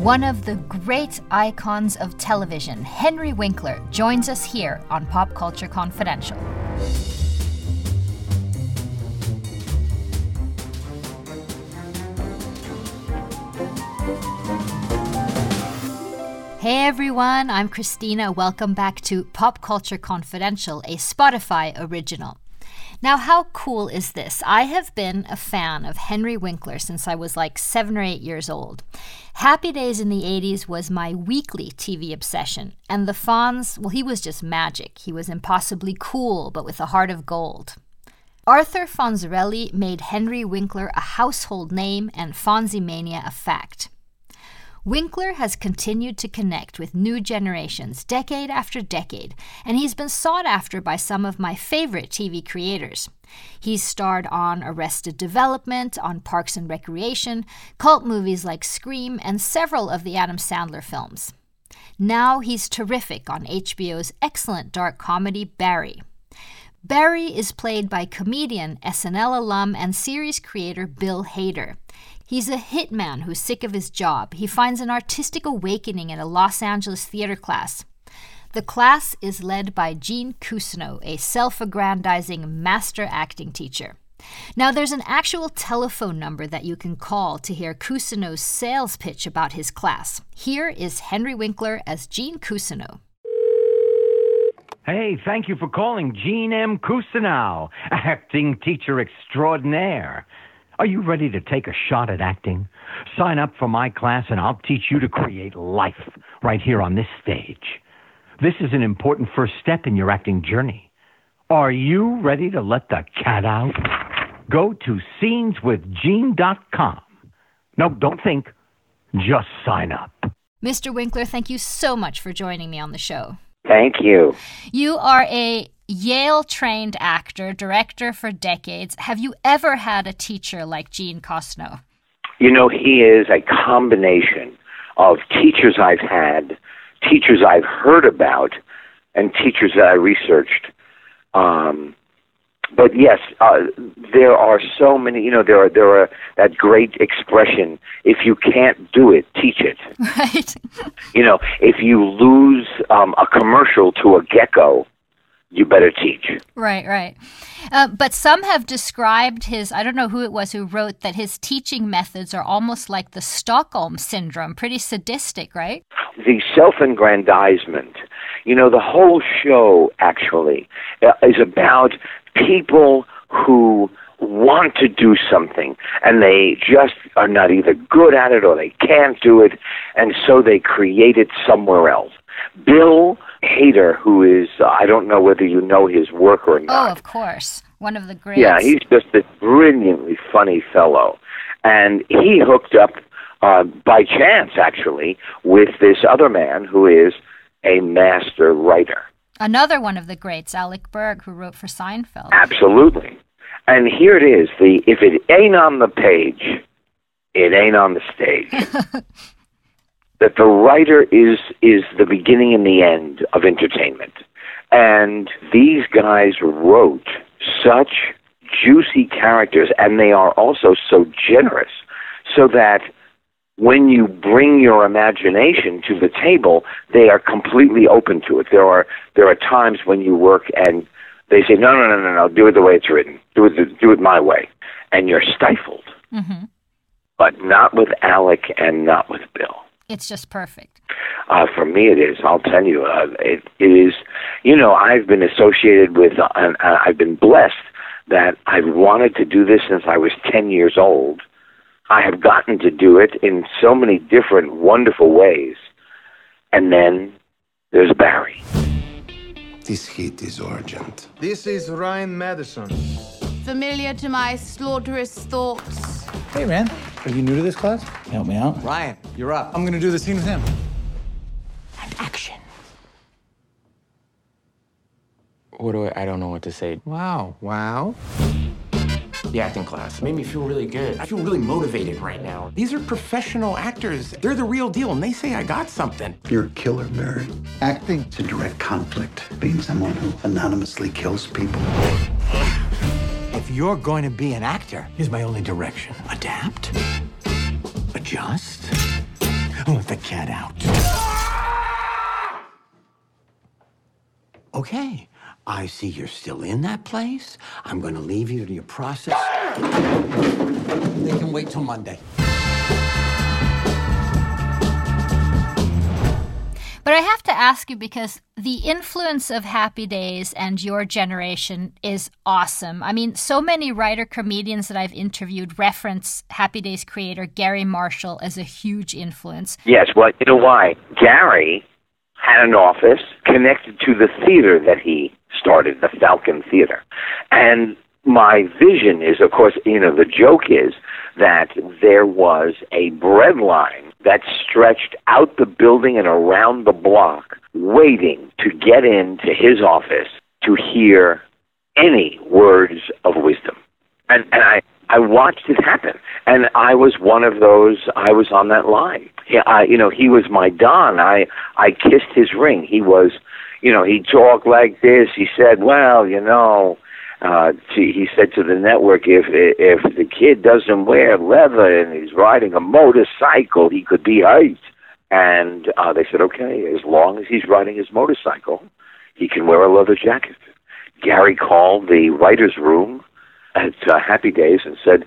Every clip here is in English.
One of the great icons of television, Henry Winkler, joins us here on Pop Culture Confidential. Hey everyone, I'm Christina. Welcome back to Pop Culture Confidential, a Spotify original. Now, how cool is this? I have been a fan of Henry Winkler since I was like seven or eight years old. Happy Days in the 80s was my weekly TV obsession, and the Fonz, well, he was just magic. He was impossibly cool, but with a heart of gold. Arthur Fonzarelli made Henry Winkler a household name and Fonzimania a fact. Winkler has continued to connect with new generations decade after decade, and he's been sought after by some of my favorite TV creators. He's starred on Arrested Development, on Parks and Recreation, cult movies like Scream, and several of the Adam Sandler films. Now he's terrific on HBO's excellent dark comedy Barry. Barry is played by comedian, SNL alum, and series creator Bill Hader. He's a hitman who's sick of his job. He finds an artistic awakening in a Los Angeles theater class. The class is led by Gene Cousineau, a self aggrandizing master acting teacher. Now, there's an actual telephone number that you can call to hear Cousineau's sales pitch about his class. Here is Henry Winkler as Gene Cousineau. Hey, thank you for calling Gene M. Cousineau, acting teacher extraordinaire. Are you ready to take a shot at acting? Sign up for my class and I'll teach you to create life right here on this stage. This is an important first step in your acting journey. Are you ready to let the cat out? Go to sceneswithgene.com. No, don't think. Just sign up. Mr. Winkler, thank you so much for joining me on the show. Thank you. You are a Yale trained actor, director for decades. Have you ever had a teacher like Gene Cousineau? You know, he is a combination of teachers I've had, teachers I've heard about, and teachers that I researched. Um, but yes, uh, there are so many. You know, there are there are that great expression: "If you can't do it, teach it." Right. you know, if you lose um, a commercial to a gecko, you better teach. Right, right. Uh, but some have described his, I don't know who it was who wrote that his teaching methods are almost like the Stockholm syndrome, pretty sadistic, right? The self aggrandizement. You know, the whole show actually uh, is about people who want to do something and they just are not either good at it or they can't do it and so they create it somewhere else. Bill Hader, who is, uh, I don't know whether you know his work or not. Oh, of course. One of the greats. Yeah, he's just a brilliantly funny fellow. And he hooked up uh, by chance, actually, with this other man who is a master writer. Another one of the greats, Alec Berg, who wrote for Seinfeld. Absolutely. And here it is. The if it ain't on the page, it ain't on the stage. that the writer is is the beginning and the end of entertainment. And these guys wrote such juicy characters and they are also so generous so that when you bring your imagination to the table, they are completely open to it. There are there are times when you work and they say, no, no, no, no, no, do it the way it's written. Do it, do it my way, and you're stifled. Mm-hmm. But not with Alec and not with Bill. It's just perfect. Uh, for me, it is. I'll tell you, uh, it, it is. You know, I've been associated with, uh, and uh, I've been blessed that I've wanted to do this since I was 10 years old. I have gotten to do it in so many different wonderful ways. And then there's Barry. This heat is urgent. This is Ryan Madison. Familiar to my slaughterous thoughts. Hey, man. Are you new to this class? Help me out. Ryan, you're up. I'm gonna do the scene with him. And action. What do I? I don't know what to say. Wow. Wow. The acting class made me feel really good. I feel really motivated right now. These are professional actors. They're the real deal, and they say I got something. You're a killer, Barry. Acting. It's a direct conflict. Being someone who anonymously kills people. If you're going to be an actor, here's my only direction adapt, adjust, Let the cat out. Okay, I see you're still in that place. I'm going to leave you to your process. They can wait till Monday. But I have to ask you because the influence of Happy Days and your generation is awesome. I mean, so many writer comedians that I've interviewed reference Happy Days creator Garry Marshall as a huge influence. Yes, well, you know why? Garry had an office connected to the theater that he started, the Falcon Theater. And my vision is, of course, you know, the joke is that there was a bread line that stretched out the building and around the block, waiting to get into his office to hear any words of wisdom. And, and I, I watched it happen, and I was one of those. I was on that line. Yeah, I, you know, he was my don. I, I kissed his ring. He was, you know, he talked like this. He said, "Well, you know." Uh, to, he said to the network, if if the kid doesn't wear leather and he's riding a motorcycle, he could be hurt. And uh, they said, okay, as long as he's riding his motorcycle, he can wear a leather jacket. Garry called the writers' room at uh, Happy Days and said,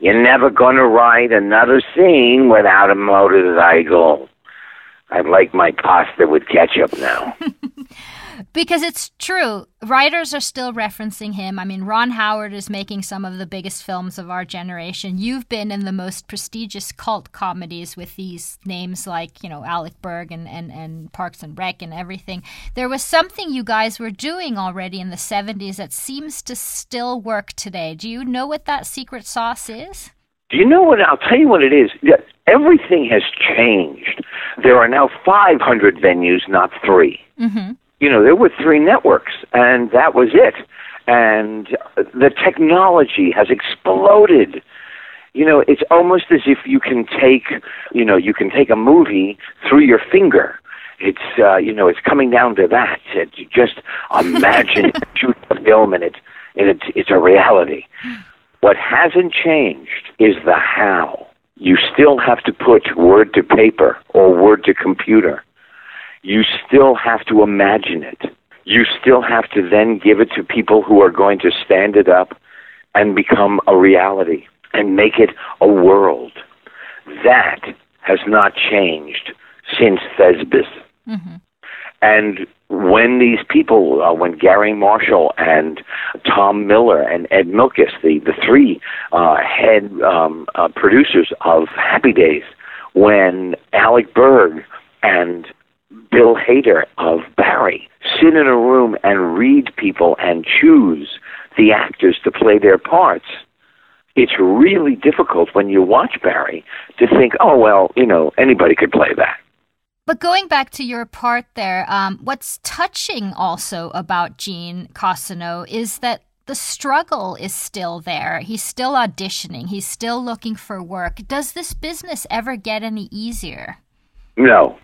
"You're never going to write another scene without a motorcycle." I'd like my pasta with ketchup now. because it's true. Writers are still referencing him. I mean, Ron Howard is making some of the biggest films of our generation. You've been in the most prestigious cult comedies with these names like, you know, Alec Berg and, and, and Parks and Rec and everything. There was something you guys were doing already in the 70s that seems to still work today. Do you know what that secret sauce is? Do you know what? I'll tell you what it is. Everything has changed. There are now 500 venues, not 3 mm-hmm you know, there were three networks, and that was it. And the technology has exploded. You know, it's almost as if you can take, you know, you can take a movie through your finger. It's, uh, you know, it's coming down to that. It, you just imagine shoot a film, and it, and it's, it's a reality. What hasn't changed is the how. You still have to put word to paper or word to computer you still have to imagine it. You still have to then give it to people who are going to stand it up and become a reality and make it a world. That has not changed since Thespis. Mm-hmm. And when these people, uh, when Garry Marshall and Tom Miller and Ed Milkis, the, the three uh, head um, uh, producers of Happy Days, when Alec Berg and Bill Hader of Barry sit in a room and read people and choose the actors to play their parts. It's really difficult when you watch Barry to think, oh, well, you know, anybody could play that. But going back to your part there, um, what's touching also about Gene Cousineau is that the struggle is still there. He's still auditioning. He's still looking for work. Does this business ever get any easier? No,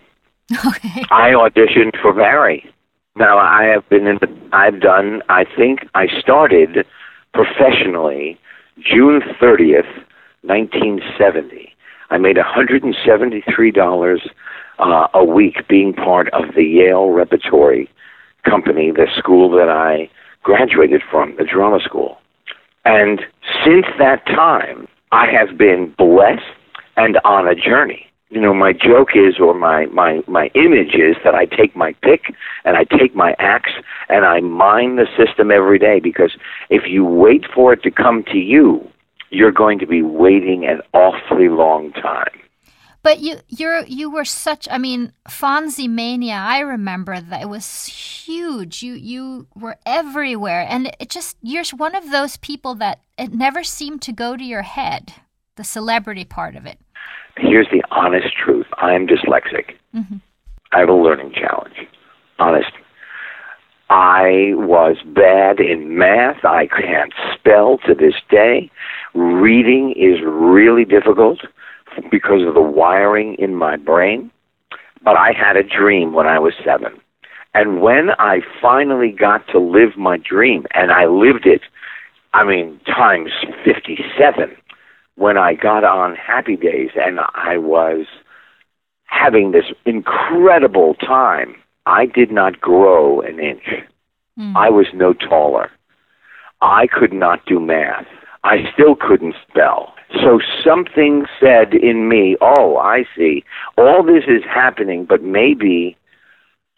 Okay. I auditioned for Barry. Now I have been in. The, I've done. I think I started professionally June thirtieth, nineteen seventy. I made hundred and seventy three dollars uh, a week being part of the Yale Repertory Company, the school that I graduated from, the drama school. And since that time, I have been blessed and on a journey you know, my joke is, or my, my, my image is that I take my pick and I take my axe and I mine the system every day because if you wait for it to come to you, you're going to be waiting an awfully long time. But you you're you were such I mean Fonzie mania I remember that it was huge. You you were everywhere. And it just you're one of those people that it never seemed to go to your head the celebrity part of it here's the honest truth I am dyslexic. Mm-hmm. I have a learning challenge. Honest. I was bad in math. I can't spell to this day. Reading is really difficult because of the wiring in my brain. But I had a dream when I was seven. And when I finally got to live my dream, and I lived it, I mean, times 57, when I got on Happy Days and I was having this incredible time. I did not grow an inch. I was no taller. I could not do math. I still couldn't spell. So something said in me, oh, I see. All this is happening, but maybe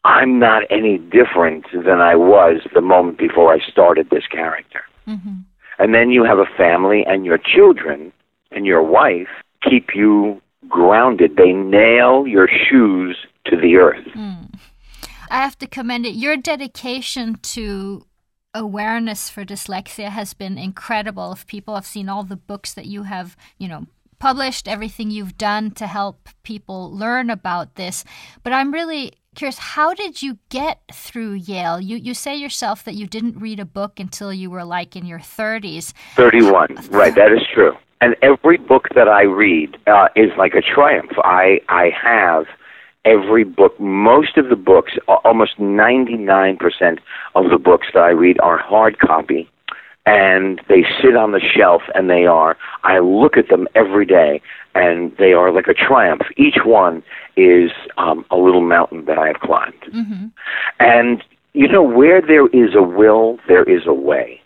I'm not any different than I was the moment before I started this character. Mm-hmm. And then you have a family and your children and your wife keep you grounded. They nail your shoes to the earth. Mm. I have to commend it. Your dedication to awareness for dyslexia has been incredible. If people have seen all the books that you have, you know, published, everything you've done to help people learn about this. But I'm really curious, how did you get through Yale? You you say yourself that you didn't read a book until you were like in your 30s. 31. Right, that is true. And every book that I read uh, is like a triumph. I I have every book, most of the books, almost 99% of the books that I read are hard copy and they sit on the shelf and they are, I look at them every day and they are like a triumph. Each one is um, a little mountain that I have climbed. Mm-hmm. And, you know, where there is a will, there is a way.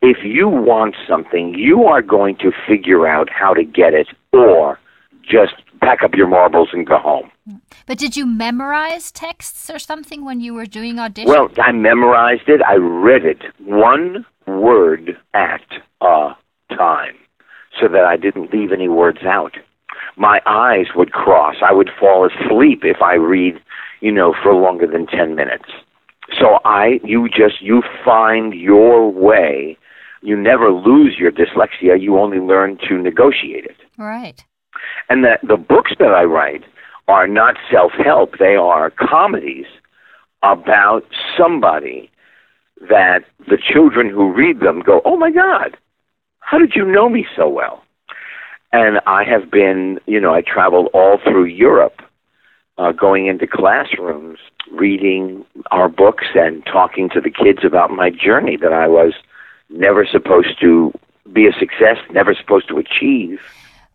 If you want something, you are going to figure out how to get it or just pack up your marbles and go home. But did you memorize texts or something when you were doing auditions? Well, I memorized it. I read it one word at a time so that I didn't leave any words out. My eyes would cross. I would fall asleep if I read, you know, for longer than 10 minutes. So I you just you find your way. You never lose your dyslexia. You only learn to negotiate it. Right. And the the books that I write are not self help. They are comedies about somebody that the children who read them go, Oh my God, how did you know me so well? And I have been, you know, I traveled all through Europe, uh, going into classrooms, reading our books and talking to the kids about my journey that I was never supposed to be a success, never supposed to achieve.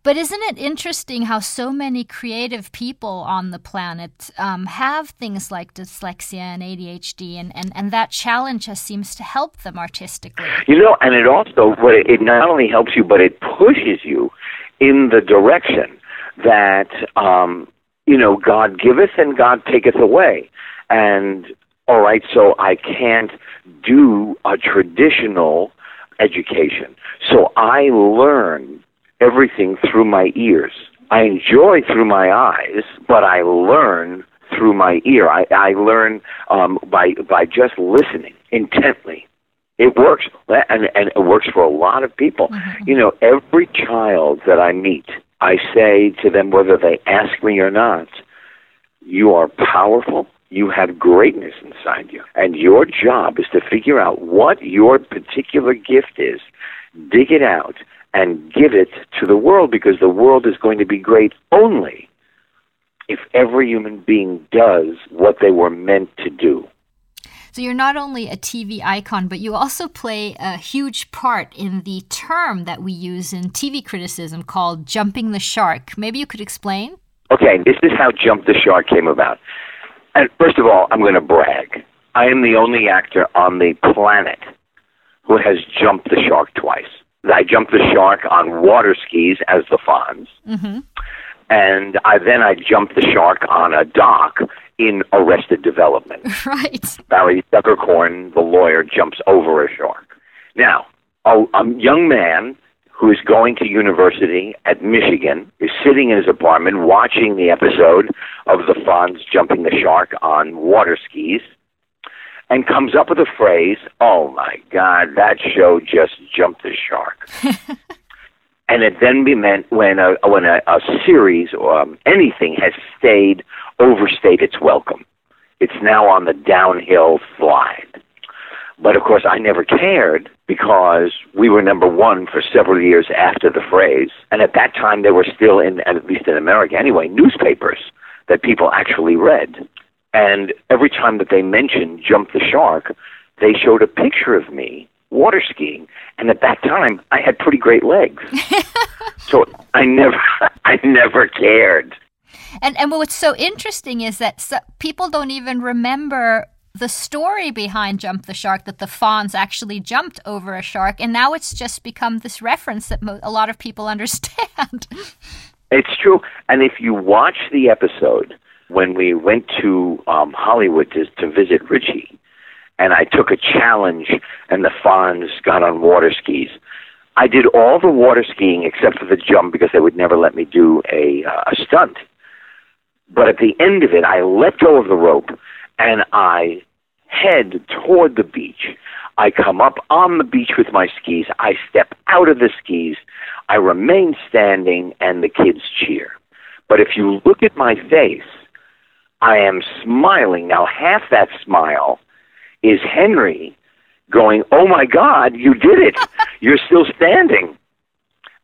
But isn't it interesting how so many creative people on the planet um, have things like dyslexia and ADHD, and, and, and that challenge just seems to help them artistically? You know, and it also, what it not only helps you, but it pushes you in the direction that, um, you know, God giveth and God taketh away. And, all right, so I can't do a traditional education. So I learn everything through my ears. I enjoy through my eyes, but I learn through my ear. I, I learn um, by by just listening intently. It works, and, and it works for a lot of people. Mm-hmm. You know, every child that I meet, I say to them, whether they ask me or not, you are powerful. You have greatness inside you. And your job is to figure out what your particular gift is, dig it out, and give it to the world because the world is going to be great only if every human being does what they were meant to do. So you're not only a TV icon, but you also play a huge part in the term that we use in TV criticism called jumping the shark. Maybe you could explain? Okay, this is how Jump the Shark came about. And first of all, I'm going to brag. I am the only actor on the planet who has jumped the shark twice. I jumped the shark on water skis as the Fonz. Mm-hmm. And I, then I jumped the shark on a dock in Arrested Development. Right. Barry Zuckerkorn, the lawyer, jumps over a shark. Now, a, a young man who is going to university at Michigan is sitting in his apartment watching the episode of the Fonz jumping the shark on water skis and comes up with a phrase, oh my God, that show just jumped the shark. and it then be meant when a, when a, a series or um, anything has stayed, overstayed its welcome. It's now on the downhill slide. But of course, I never cared because we were number one for several years after the phrase. And at that time, there were still, in, at least in America anyway, newspapers that people actually read. And every time that they mentioned Jump the Shark, they showed a picture of me water skiing. And at that time, I had pretty great legs. so I never, I never cared. And and what's so interesting is that so, people don't even remember the story behind Jump the Shark that the Fonz actually jumped over a shark, and now it's just become this reference that mo- a lot of people understand. It's true. And if you watch the episode when we went to um, Hollywood to, to visit Richie, and I took a challenge, and the Fonz got on water skis. I did all the water skiing except for the jump because they would never let me do a, uh, a stunt. But at the end of it, I let go of the rope and I head toward the beach. I come up on the beach with my skis. I step out of the skis. I remain standing, and the kids cheer. But if you look at my face, I am smiling. Now, half that smile is Henry going, Oh my God, you did it. You're still standing.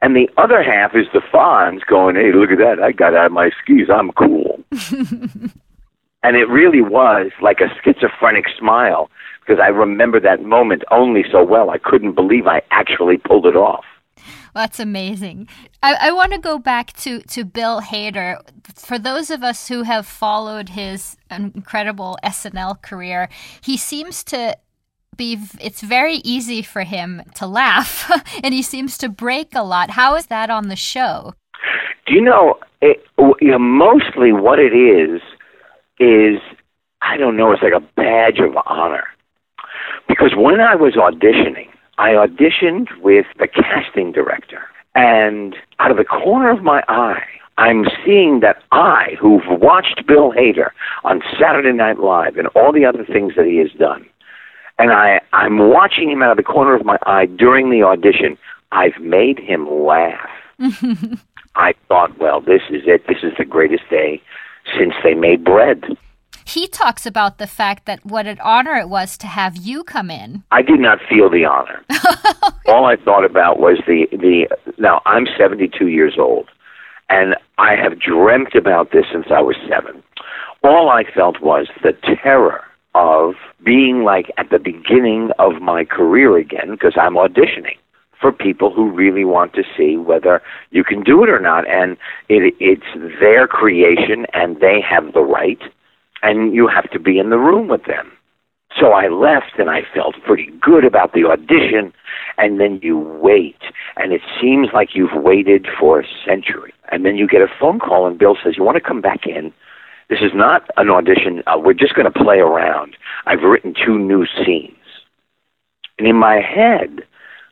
And the other half is the Fonz going, Hey, look at that. I got out of my skis. I'm cool. and it really was like a schizophrenic smile because I remember that moment only so well. I couldn't believe I actually pulled it off. Well, that's amazing. I, I want to go back to, to Bill Hader. For those of us who have followed his incredible SNL career, he seems to be, it's very easy for him to laugh, and he seems to break a lot. How is that on the show? Do you know, it, you know, mostly what it is, is, I don't know, it's like a badge of honor. Because when I was auditioning, I auditioned with the casting director, and out of the corner of my eye, I'm seeing that I, who've watched Bill Hader on Saturday Night Live and all the other things that he has done, and I, I'm watching him out of the corner of my eye during the audition, I've made him laugh. I thought, well, this is it. This is the greatest day since they made bread. He talks about the fact that what an honor it was to have you come in. I did not feel the honor. All I thought about was the the. Now I'm 72 years old, and I have dreamt about this since I was seven. All I felt was the terror of being like at the beginning of my career again because I'm auditioning for people who really want to see whether you can do it or not. And it, it's their creation, and they have the right, and you have to be in the room with them. So I left, and I felt pretty good about the audition. And then you wait, and it seems like you've waited for a century. And then you get a phone call, and Bill says, "You want to come back in?" This is not an audition. Uh, we're just going to play around. I've written two new scenes. And in my head,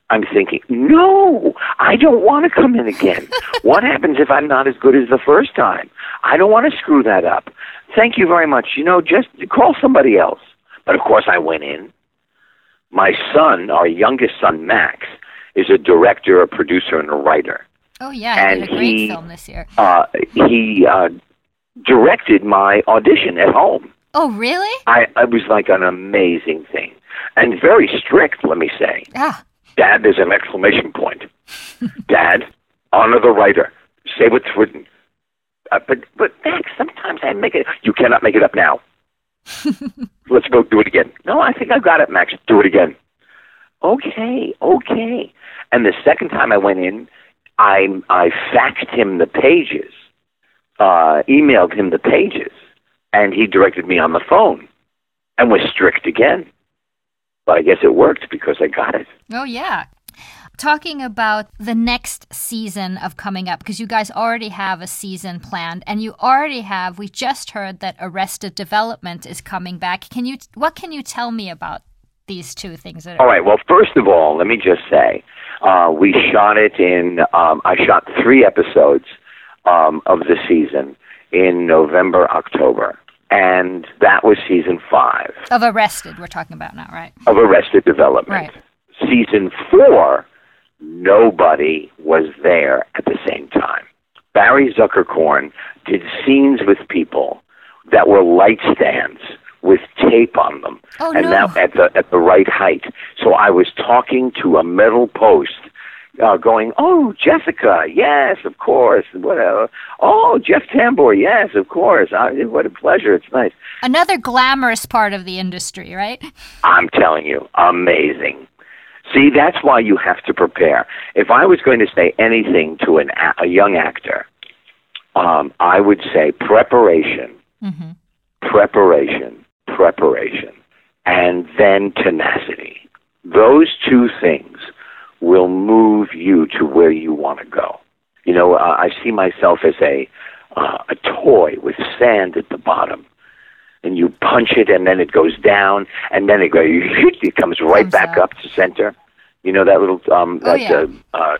I'm thinking, no, I don't want to come in again. what happens if I'm not as good as the first time? I don't want to screw that up. Thank you very much. You know, just call somebody else. But of course, I went in. My son, our youngest son, Max, is a director, a producer, and a writer. Oh yeah, he did a great he, film this year. Uh, he uh, directed my audition at home. Oh really? I, it was like an amazing thing, and very strict. Let me say. Yeah. Dad, is an exclamation point. Dad, honor the writer. Say what's written. Uh, but but Max, sometimes I make it. You cannot make it up now. Let's go do it again. No, I think I got it, Max. Do it again. Okay, okay. And the second time I went in, I I faxed him the pages, uh, emailed him the pages, and he directed me on the phone, and was strict again. But I guess it worked because I got it. Oh yeah. Talking about the next season of coming up, because you guys already have a season planned, and you already have. We just heard that Arrested Development is coming back. Can you? What can you tell me about these two things? That All right. Well, first of all, let me just say, uh, we shot it in. Um, I shot three episodes um, of the season in November, October, and that was season five of Arrested. We're talking about now, right? of Arrested Development. Right. Season four, nobody was there at the same time. Barry Zuckerkorn did scenes with people that were light stands with tape on them, Oh, and no. now at the at the right height. So I was talking to a metal post. Uh, going, oh, Jessica, yes, of course, whatever. Oh, Jeff Tambor, yes, of course. I, what a pleasure. It's nice. Another glamorous part of the industry, right? I'm telling you, amazing. See, that's why you have to prepare. If I was going to say anything to an a, a young actor, um, I would say preparation, Mm-hmm. preparation, preparation, and then tenacity. Those two things will move you to where you want to go. You know, uh, I see myself as a uh, a toy with sand at the bottom, and you punch it, and then it goes down, and then it goes, it comes right Comes back up. up to center. You know that little um, Oh, that yeah. uh, uh,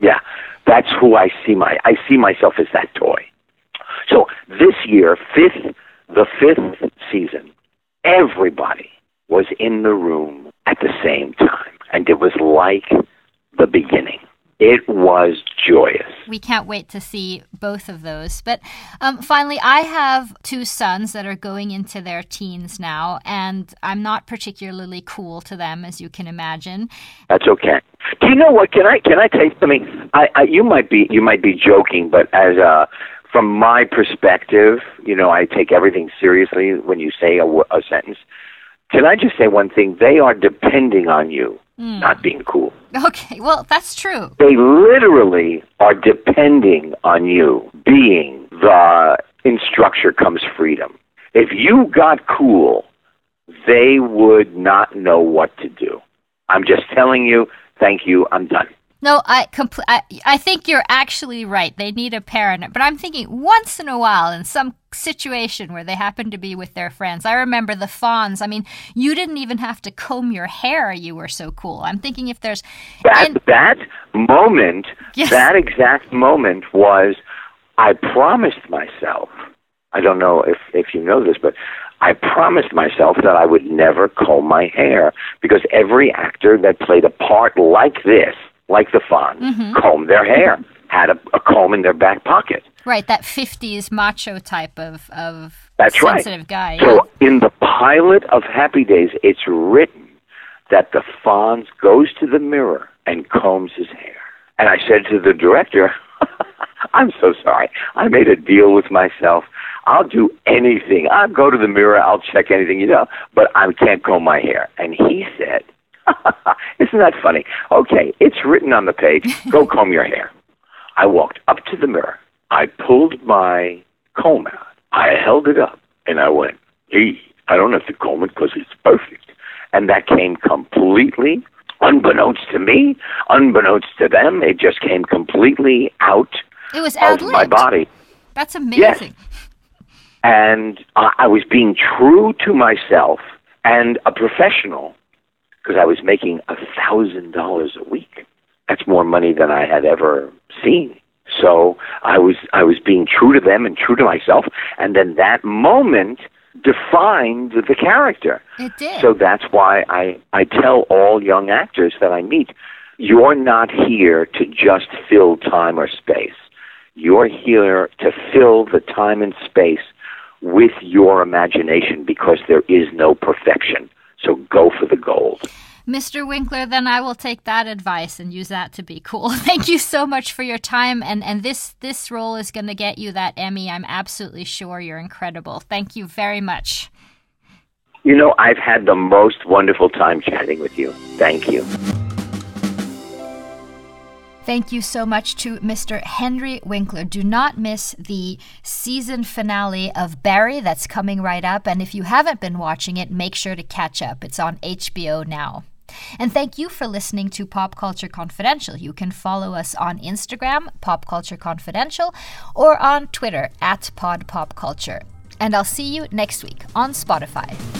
yeah. That's who I see my I see myself as that toy. So this year, fifth, the fifth season, everybody was in the room at the same time, and it was like the beginning. It was joyous. We can't wait to see both of those. But um, finally, I have two sons that are going into their teens now, and I'm not particularly cool to them, as you can imagine. That's okay. Do you know what? Can I can I tell you something? I, I you might be you might be joking, but as uh from my perspective, you know, I take everything seriously when you say a, a sentence. Can I just say one thing? They are depending on you, Hmm. not being cool. Okay, well, that's true. They literally are depending on you being the in structure comes freedom. If you got cool, they would not know what to do. I'm just telling you, thank you, I'm done. No, I, compl- I I think you're actually right. They need a parent, but I'm thinking once in a while in some situation where they happen to be with their friends. I remember the Fonz. I mean, you didn't even have to comb your hair. You were so cool. I'm thinking if there's That and- that moment, Yes. that exact moment was I promised myself. I don't know if if you know this, but I promised myself that I would never comb my hair because every actor that played a part like this, like the Fonz, Mm-hmm. combed their hair, had a, a comb in their back pocket. right that 50s macho type of of That's right. sensitive guy. So in the pilot of Happy Days, it's written that the Fonz goes to the mirror and combs his hair. And I said to the director, I'm so sorry. I made a deal with myself. I'll do anything. I'll go to the mirror. I'll check anything, you know, but I can't comb my hair. And he said, Isn't that funny? Okay, it's written on the page. Go comb your hair. I walked up to the mirror. I pulled my comb out. I held it up and I went, hey, I don't have to comb it because it's perfect. And that came completely, unbeknownst to me, unbeknownst to them, it just came completely out it was of my body. That's amazing. Yes. And I I was being true to myself and a professional because I was making a thousand dollars a week. That's more money than I had ever seen. So I was I was being true to them and true to myself, and then that moment defined the character. It did. So that's why I, I tell all young actors that I meet, you're not here to just fill time or space. You're here to fill the time and space with your imagination because there is no perfection. So go for the gold. Mr. Winkler, then I will take that advice and use that to be cool. Thank you so much for your time and and this this role is going to get you that Emmy. I'm absolutely sure you're incredible. Thank you very much. You know, I've had the most wonderful time chatting with you. Thank you. Thank you so much to Mr. Henry Winkler. Do not miss the season finale of Barry that's coming right up. And if you haven't been watching it, make sure to catch up. It's on HBO now. And thank you for listening to Pop Culture Confidential. You can follow us on Instagram, Pop Culture Confidential, or on Twitter at Pod Pop Culture. And I'll see you next week on Spotify.